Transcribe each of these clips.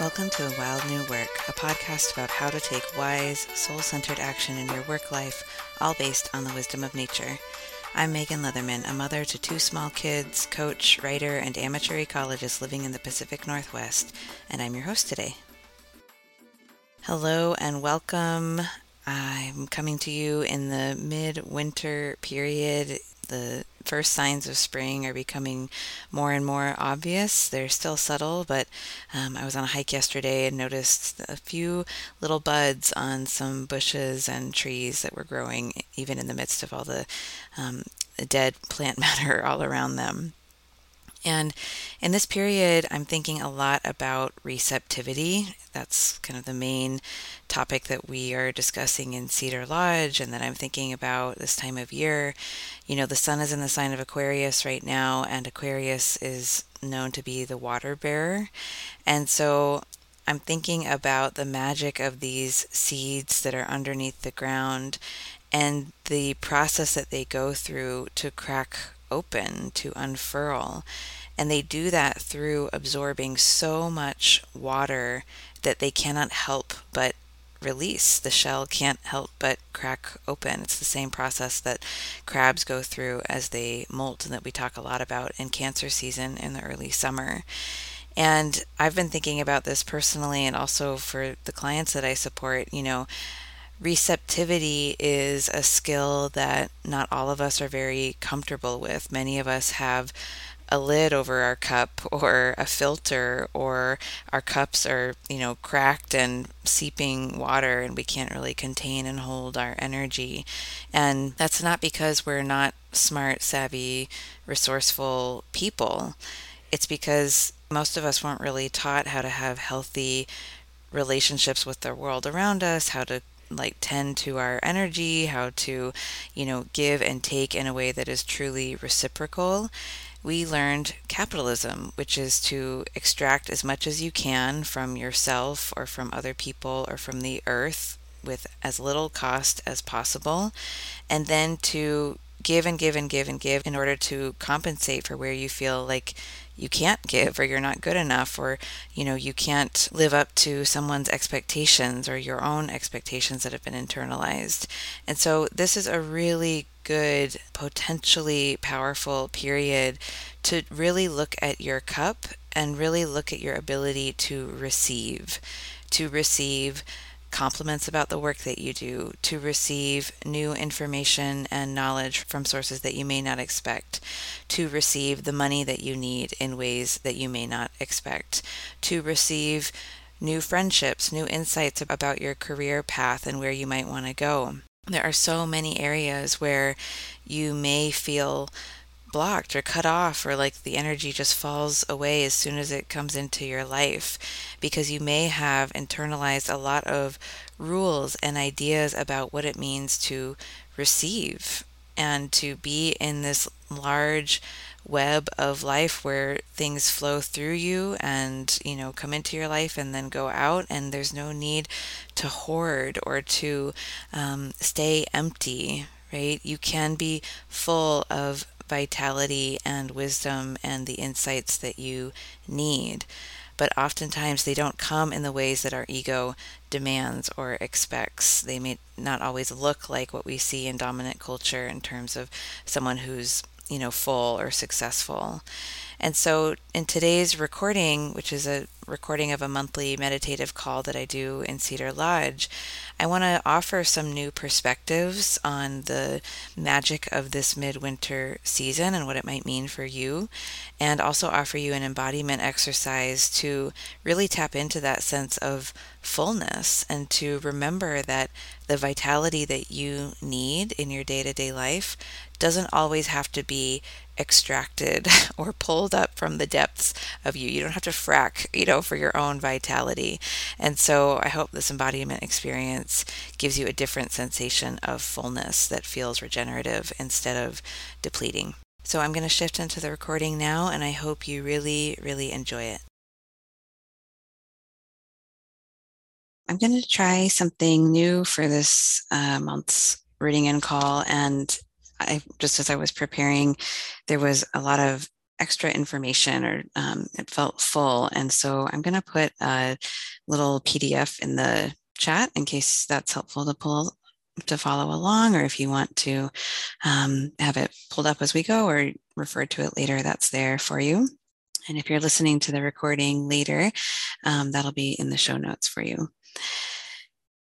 Welcome to A Wild New Work, a podcast about how to take wise, soul centered action in your work life, all based on the wisdom of nature. I'm Megan Leatherman, a mother to two small kids, coach, writer, and amateur ecologist living in the Pacific Northwest, and I'm your host today. Hello and welcome. I'm coming to you in the mid-winter period. The first signs of spring are becoming more and more obvious. They're still subtle, but um, I was on a hike yesterday and noticed a few little buds on some bushes and trees that were growing, even in the midst of all the um, dead plant matter all around them. And in this period, I'm thinking a lot about receptivity. That's kind of the main topic that we are discussing in Cedar Lodge, and that I'm thinking about this time of year. You know, the sun is in the sign of Aquarius right now, and Aquarius is known to be the water bearer. And so I'm thinking about the magic of these seeds that are underneath the ground and the process that they go through to crack open, to unfurl. And they do that through absorbing so much water that they cannot help but release. The shell can't help but crack open. It's the same process that crabs go through as they molt and that we talk a lot about in cancer season in the early summer. And I've been thinking about this personally and also for the clients that I support, you know, receptivity is a skill that not all of us are very comfortable with. Many of us have a lid over our cup or a filter or our cups are you know cracked and seeping water and we can't really contain and hold our energy. And that's not because we're not smart savvy resourceful people. It's because most of us weren't really taught how to have healthy relationships with the world around us how to like tend to our energy how to you know give and take in a way that is truly reciprocal we learned capitalism, which is to extract as much as you can from yourself or from other people or from the earth with as little cost as possible, and then to give and give and give and give in order to compensate for where you feel like you can't give or you're not good enough or you know you can't live up to someone's expectations or your own expectations that have been internalized. And so this is a really good potentially powerful period to really look at your cup and really look at your ability to receive to receive compliments about the work that you do, to receive new information and knowledge from sources that you may not expect, to receive the money that you need in ways that you may not expect, to receive new friendships, new insights about your career path and where you might want to go. There are so many areas where you may feel blocked or cut off or like the energy just falls away as soon as it comes into your life because you may have internalized a lot of rules and ideas about what it means to receive and to be in this large web of life where things flow through you and you know come into your life and then go out and there's no need to hoard or to um, stay empty right you can be full of vitality and wisdom and the insights that you need. But oftentimes they don't come in the ways that our ego demands or expects. They may not always look like what we see in dominant culture in terms of someone who's, you know, full or successful. And so in today's recording, which is a recording of a monthly meditative call that I do in Cedar Lodge, I want to offer some new perspectives on the magic of this midwinter season and what it might mean for you, and also offer you an embodiment exercise to really tap into that sense of fullness and to remember that the vitality that you need in your day to day life doesn't always have to be extracted or pulled up from the depths of you. You don't have to frack, you know, for your own vitality. And so I hope this embodiment experience gives you a different sensation of fullness that feels regenerative instead of depleting. So I'm going to shift into the recording now, and I hope you really, really enjoy it. I'm going to try something new for this uh, month's reading and call. And I just as I was preparing, there was a lot of extra information or um, it felt full. And so I'm going to put a little PDF in the chat in case that's helpful to pull to follow along or if you want to um, have it pulled up as we go or refer to it later that's there for you and if you're listening to the recording later um, that'll be in the show notes for you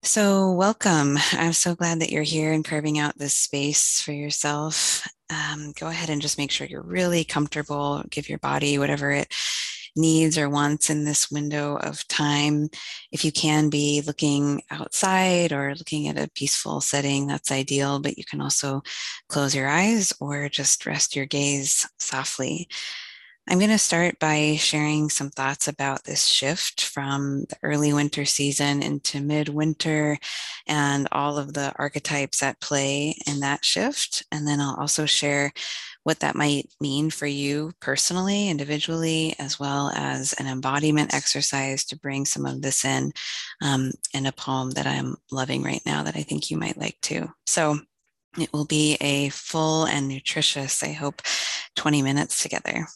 so, welcome. I'm so glad that you're here and carving out this space for yourself. Um, go ahead and just make sure you're really comfortable. Give your body whatever it needs or wants in this window of time. If you can be looking outside or looking at a peaceful setting, that's ideal, but you can also close your eyes or just rest your gaze softly. I'm going to start by sharing some thoughts about this shift from the early winter season into midwinter and all of the archetypes at play in that shift. And then I'll also share what that might mean for you personally, individually, as well as an embodiment exercise to bring some of this in um, in a poem that I'm loving right now that I think you might like too. So it will be a full and nutritious, I hope, 20 minutes together.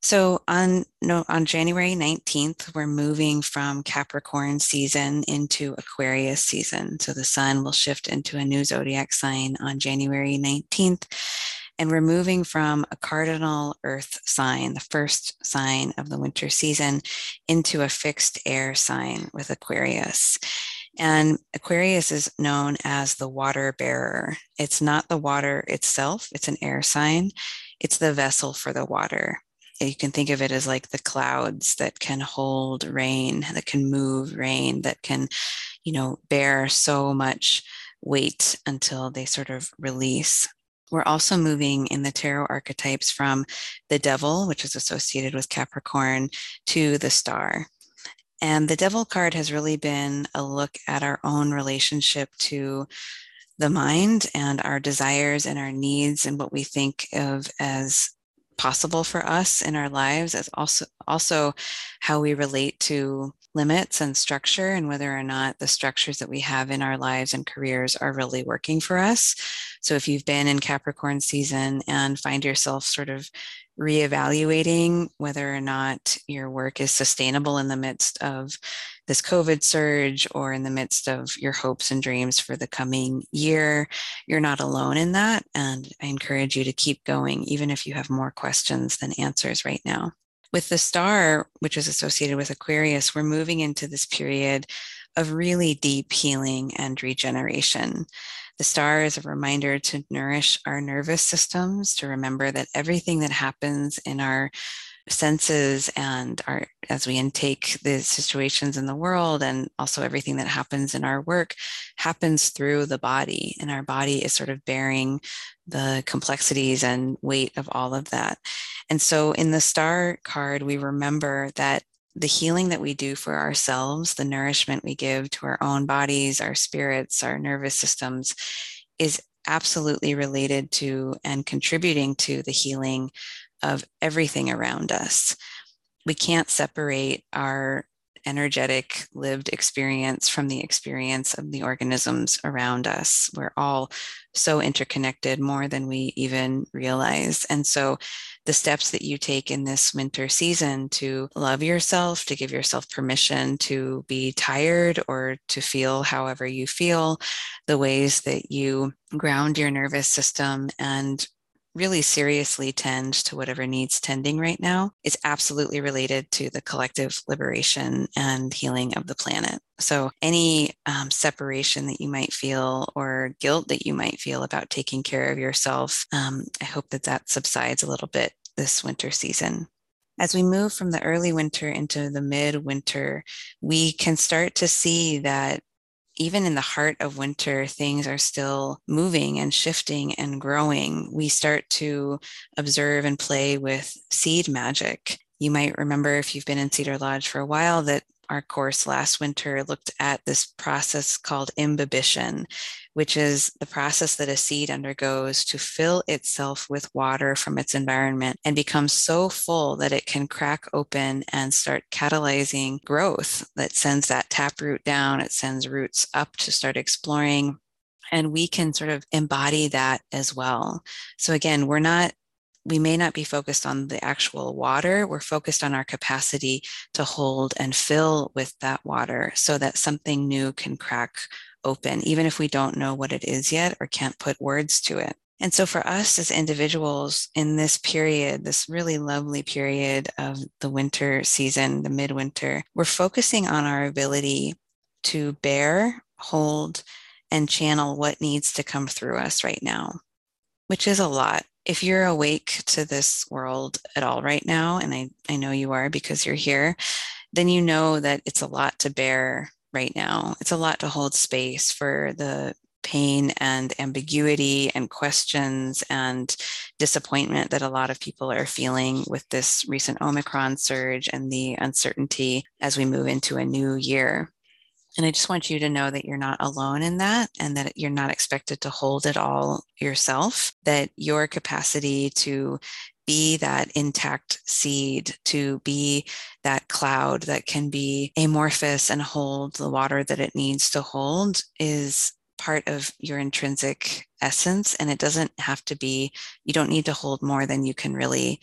So on no, on January 19th, we're moving from Capricorn season into Aquarius season. So the sun will shift into a new zodiac sign on January 19th. And we're moving from a cardinal earth sign, the first sign of the winter season, into a fixed air sign with Aquarius. And Aquarius is known as the water bearer. It's not the water itself, it's an air sign it's the vessel for the water. You can think of it as like the clouds that can hold rain, that can move rain, that can, you know, bear so much weight until they sort of release. We're also moving in the tarot archetypes from the devil, which is associated with Capricorn, to the star. And the devil card has really been a look at our own relationship to the mind and our desires and our needs and what we think of as possible for us in our lives as also also how we relate to limits and structure and whether or not the structures that we have in our lives and careers are really working for us so if you've been in capricorn season and find yourself sort of reevaluating whether or not your work is sustainable in the midst of this COVID surge or in the midst of your hopes and dreams for the coming year. You're not alone in that. And I encourage you to keep going, even if you have more questions than answers right now. With the star, which is associated with Aquarius, we're moving into this period of really deep healing and regeneration. The star is a reminder to nourish our nervous systems, to remember that everything that happens in our senses and our as we intake the situations in the world and also everything that happens in our work happens through the body and our body is sort of bearing the complexities and weight of all of that. And so in the star card we remember that the healing that we do for ourselves the nourishment we give to our own bodies our spirits our nervous systems is absolutely related to and contributing to the healing of everything around us. We can't separate our energetic lived experience from the experience of the organisms around us. We're all so interconnected more than we even realize. And so, the steps that you take in this winter season to love yourself, to give yourself permission to be tired or to feel however you feel, the ways that you ground your nervous system and really seriously tend to whatever needs tending right now is absolutely related to the collective liberation and healing of the planet. So, any um, separation that you might feel or guilt that you might feel about taking care of yourself, um, I hope that that subsides a little bit this winter season. As we move from the early winter into the mid-winter, we can start to see that even in the heart of winter, things are still moving and shifting and growing. We start to observe and play with seed magic. You might remember if you've been in Cedar Lodge for a while that our course last winter looked at this process called imbibition, which is the process that a seed undergoes to fill itself with water from its environment and become so full that it can crack open and start catalyzing growth that sends that taproot down, it sends roots up to start exploring. And we can sort of embody that as well. So, again, we're not we may not be focused on the actual water. We're focused on our capacity to hold and fill with that water so that something new can crack open, even if we don't know what it is yet or can't put words to it. And so, for us as individuals in this period, this really lovely period of the winter season, the midwinter, we're focusing on our ability to bear, hold, and channel what needs to come through us right now, which is a lot. If you're awake to this world at all right now, and I, I know you are because you're here, then you know that it's a lot to bear right now. It's a lot to hold space for the pain and ambiguity and questions and disappointment that a lot of people are feeling with this recent Omicron surge and the uncertainty as we move into a new year. And I just want you to know that you're not alone in that and that you're not expected to hold it all yourself, that your capacity to be that intact seed, to be that cloud that can be amorphous and hold the water that it needs to hold is part of your intrinsic essence. And it doesn't have to be you don't need to hold more than you can really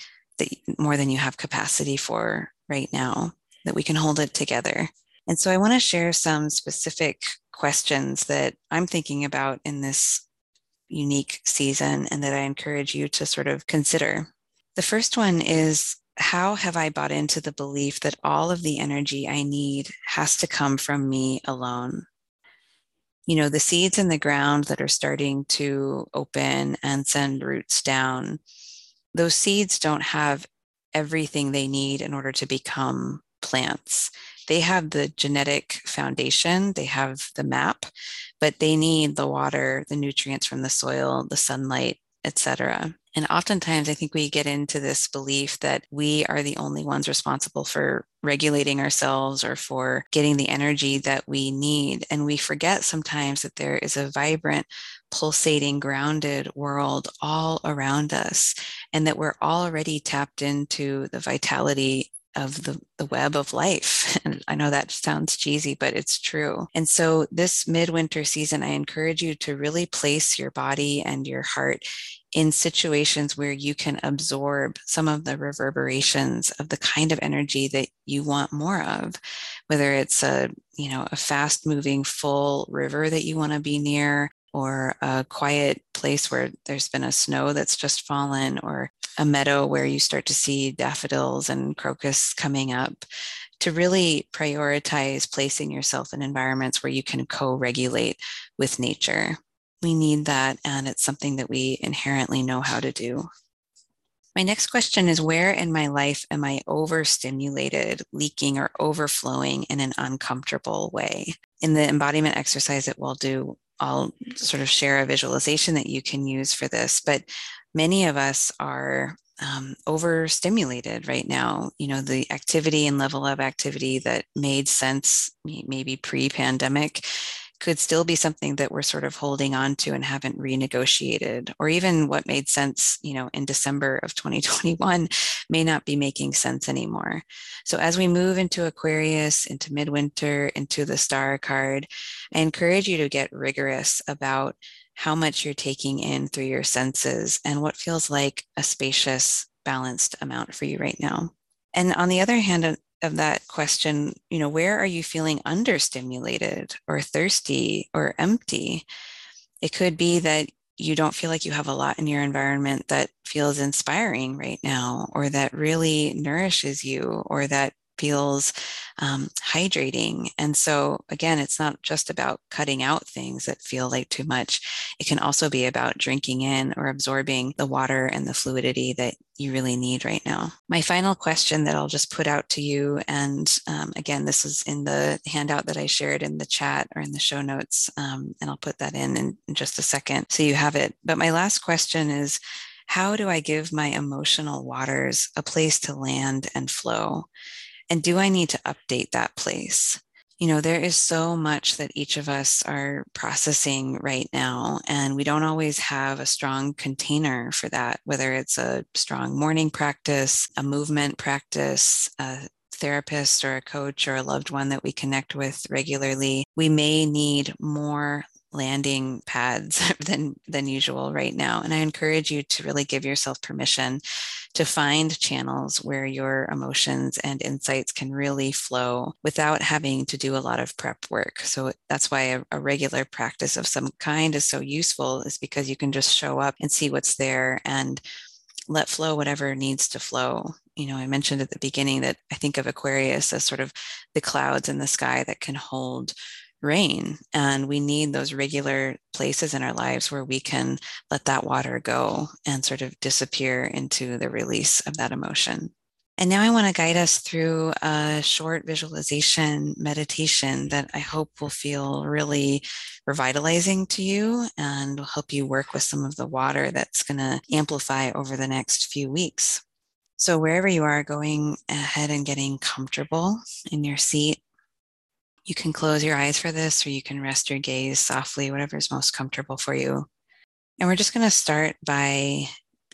more than you have capacity for right now that we can hold it together and so i want to share some specific questions that i'm thinking about in this unique season and that i encourage you to sort of consider the first one is how have I bought into the belief that all of the energy I need has to come from me alone? you know, the seeds in the ground that are starting to open and send roots down, those seeds don't have everything they need in order to become plants. They have the genetic foundation, they have the map, but they need the water, the nutrients from the soil, the sunlight, etc. And oftentimes, I think we get into this belief that we are the only ones responsible for regulating ourselves or for getting the energy that we need. And we forget sometimes that there is a vibrant, pulsating, grounded world all around us, and that we're already tapped into the vitality of the, the web of life. And I know that sounds cheesy, but it's true. And so, this midwinter season, I encourage you to really place your body and your heart in situations where you can absorb some of the reverberations of the kind of energy that you want more of whether it's a you know a fast moving full river that you want to be near or a quiet place where there's been a snow that's just fallen, or a meadow where you start to see daffodils and crocus coming up, to really prioritize placing yourself in environments where you can co regulate with nature. We need that, and it's something that we inherently know how to do. My next question is Where in my life am I overstimulated, leaking, or overflowing in an uncomfortable way? In the embodiment exercise that we'll do, I'll sort of share a visualization that you can use for this. But many of us are um, overstimulated right now. You know, the activity and level of activity that made sense maybe pre pandemic could still be something that we're sort of holding on to and haven't renegotiated or even what made sense you know in december of 2021 may not be making sense anymore. So as we move into aquarius into midwinter into the star card i encourage you to get rigorous about how much you're taking in through your senses and what feels like a spacious balanced amount for you right now. And on the other hand of that question, you know, where are you feeling understimulated or thirsty or empty? It could be that you don't feel like you have a lot in your environment that feels inspiring right now, or that really nourishes you, or that feels um, hydrating. And so, again, it's not just about cutting out things that feel like too much. It can also be about drinking in or absorbing the water and the fluidity that you really need right now. My final question that I'll just put out to you, and um, again, this is in the handout that I shared in the chat or in the show notes, um, and I'll put that in, in in just a second so you have it. But my last question is how do I give my emotional waters a place to land and flow? And do I need to update that place? You know, there is so much that each of us are processing right now, and we don't always have a strong container for that, whether it's a strong morning practice, a movement practice, a therapist or a coach or a loved one that we connect with regularly. We may need more landing pads than than usual right now and i encourage you to really give yourself permission to find channels where your emotions and insights can really flow without having to do a lot of prep work. So that's why a, a regular practice of some kind is so useful is because you can just show up and see what's there and let flow whatever needs to flow. You know i mentioned at the beginning that i think of aquarius as sort of the clouds in the sky that can hold rain. And we need those regular places in our lives where we can let that water go and sort of disappear into the release of that emotion. And now I want to guide us through a short visualization meditation that I hope will feel really revitalizing to you and will help you work with some of the water that's going to amplify over the next few weeks. So, wherever you are, going ahead and getting comfortable in your seat you can close your eyes for this, or you can rest your gaze softly, whatever is most comfortable for you. And we're just going to start by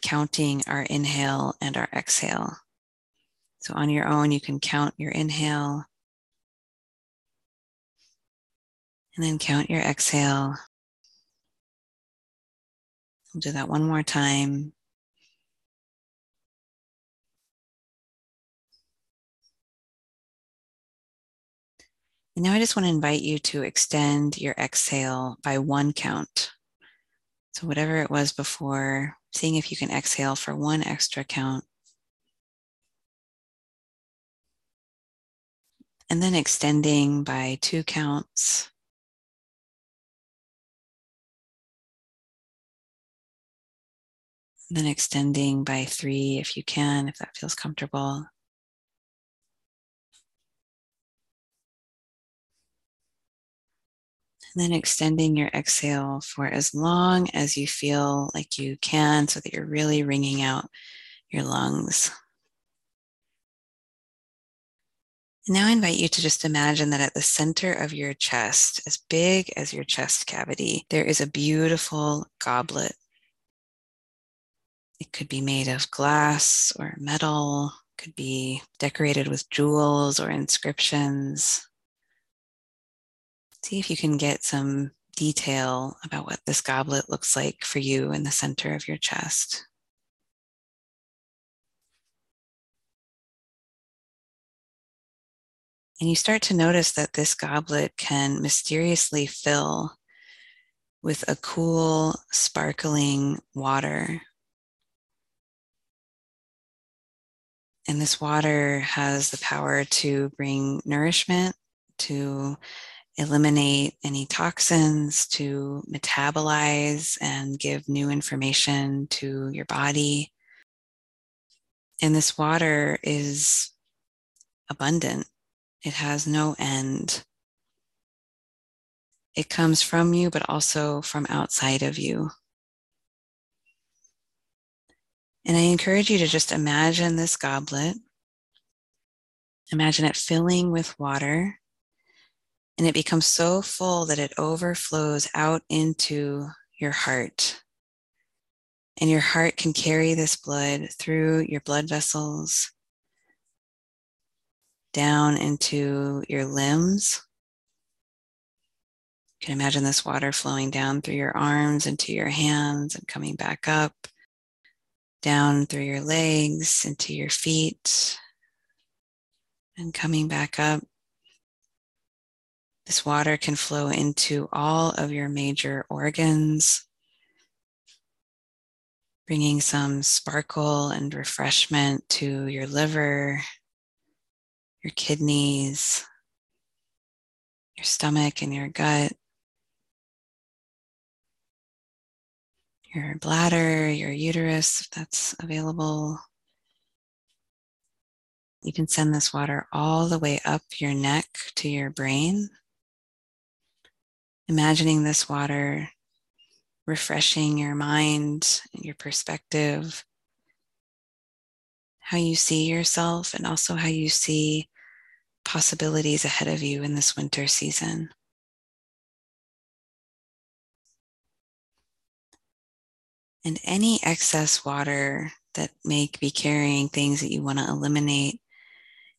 counting our inhale and our exhale. So on your own, you can count your inhale and then count your exhale. We'll do that one more time. And now I just want to invite you to extend your exhale by one count. So, whatever it was before, seeing if you can exhale for one extra count. And then extending by two counts. Then extending by three if you can, if that feels comfortable. And then extending your exhale for as long as you feel like you can so that you're really wringing out your lungs. Now I invite you to just imagine that at the center of your chest, as big as your chest cavity, there is a beautiful goblet. It could be made of glass or metal, could be decorated with jewels or inscriptions. See if you can get some detail about what this goblet looks like for you in the center of your chest. And you start to notice that this goblet can mysteriously fill with a cool, sparkling water. And this water has the power to bring nourishment, to eliminate any toxins, to metabolize and give new information to your body. And this water is abundant, it has no end. It comes from you, but also from outside of you. And I encourage you to just imagine this goblet. Imagine it filling with water and it becomes so full that it overflows out into your heart. And your heart can carry this blood through your blood vessels down into your limbs. You can imagine this water flowing down through your arms into your hands and coming back up, down through your legs into your feet, and coming back up this water can flow into all of your major organs, bringing some sparkle and refreshment to your liver, your kidneys, your stomach, and your gut. Your bladder, your uterus, if that's available. You can send this water all the way up your neck to your brain imagining this water refreshing your mind, your perspective, how you see yourself, and also how you see possibilities ahead of you in this winter season. And any excess water that may be carrying things that you want to eliminate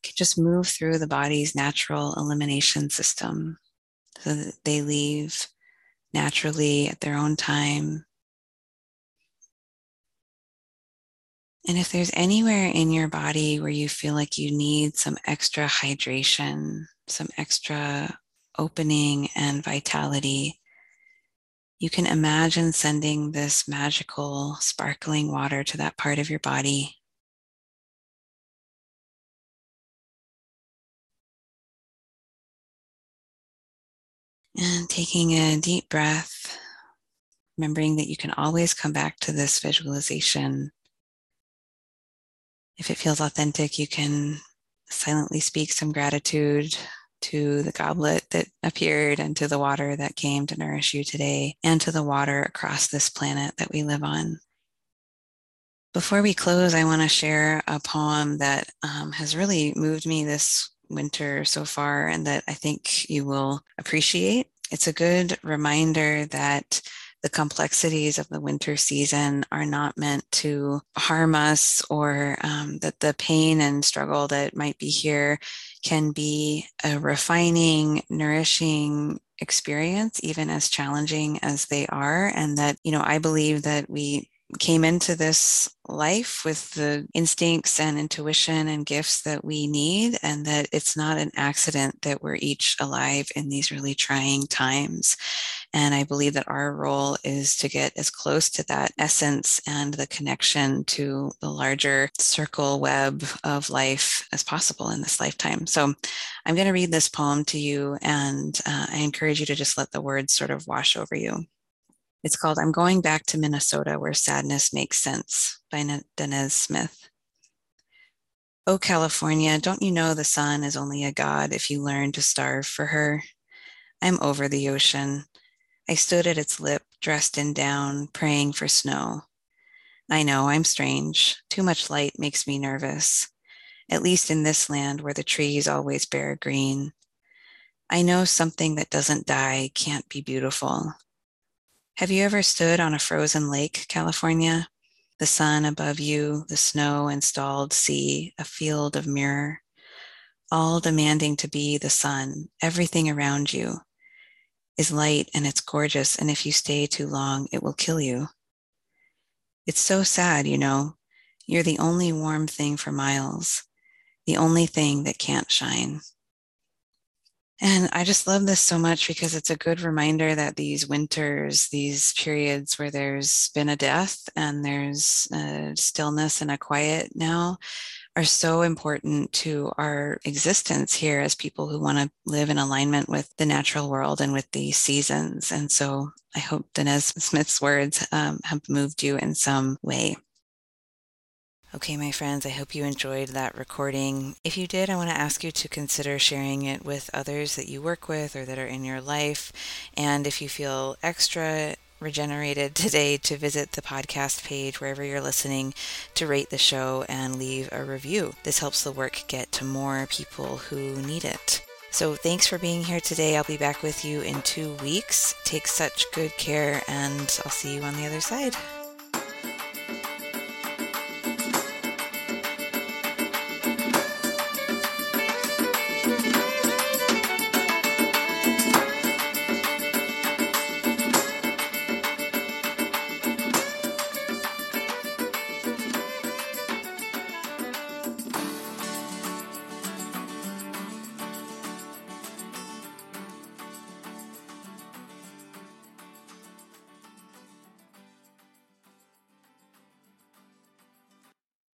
can just move through the body's natural elimination system so that they leave naturally at their own time. And if there's anywhere in your body where you feel like you need some extra hydration, some extra opening and vitality, you can imagine sending this magical, sparkling water to that part of your body. And taking a deep breath, remembering that you can always come back to this visualization if it feels authentic, you can silently speak some gratitude to the goblet that appeared and to the water that came to nourish you today and to the water across this planet that we live on. Before we close, I want to share a poem that um, has really moved me this winter so far and that I think you will appreciate. It's a good reminder that the complexities of the winter season are not meant to harm us or um, that the pain and struggle that might be here can be a refining, nourishing experience, even as challenging as they are. And that, you know, I believe that we came into this life with the instincts and intuition and gifts that we need, and that it's not an accident that we're each alive in these really trying times. And I believe that our role is to get as close to that essence and the connection to the larger circle web of life as possible in this lifetime. So I'm going to read this poem to you, and uh, I encourage you to just let the words sort of wash over you. It's called I'm Going Back to Minnesota Where Sadness Makes Sense by Danez Smith. Oh, California, don't you know the sun is only a god if you learn to starve for her? I'm over the ocean. I stood at its lip, dressed in down, praying for snow. I know I'm strange. Too much light makes me nervous, at least in this land where the trees always bear green. I know something that doesn't die can't be beautiful. Have you ever stood on a frozen lake, California? The sun above you, the snow installed sea, a field of mirror, all demanding to be the sun, everything around you is light and it's gorgeous, and if you stay too long, it will kill you. It's so sad, you know. You're the only warm thing for miles, the only thing that can't shine. And I just love this so much because it's a good reminder that these winters, these periods where there's been a death and there's a stillness and a quiet now, are so important to our existence here as people who want to live in alignment with the natural world and with the seasons. And so I hope Danez Smith's words um, have moved you in some way. Okay, my friends, I hope you enjoyed that recording. If you did, I want to ask you to consider sharing it with others that you work with or that are in your life. And if you feel extra regenerated today, to visit the podcast page wherever you're listening to rate the show and leave a review. This helps the work get to more people who need it. So thanks for being here today. I'll be back with you in two weeks. Take such good care, and I'll see you on the other side.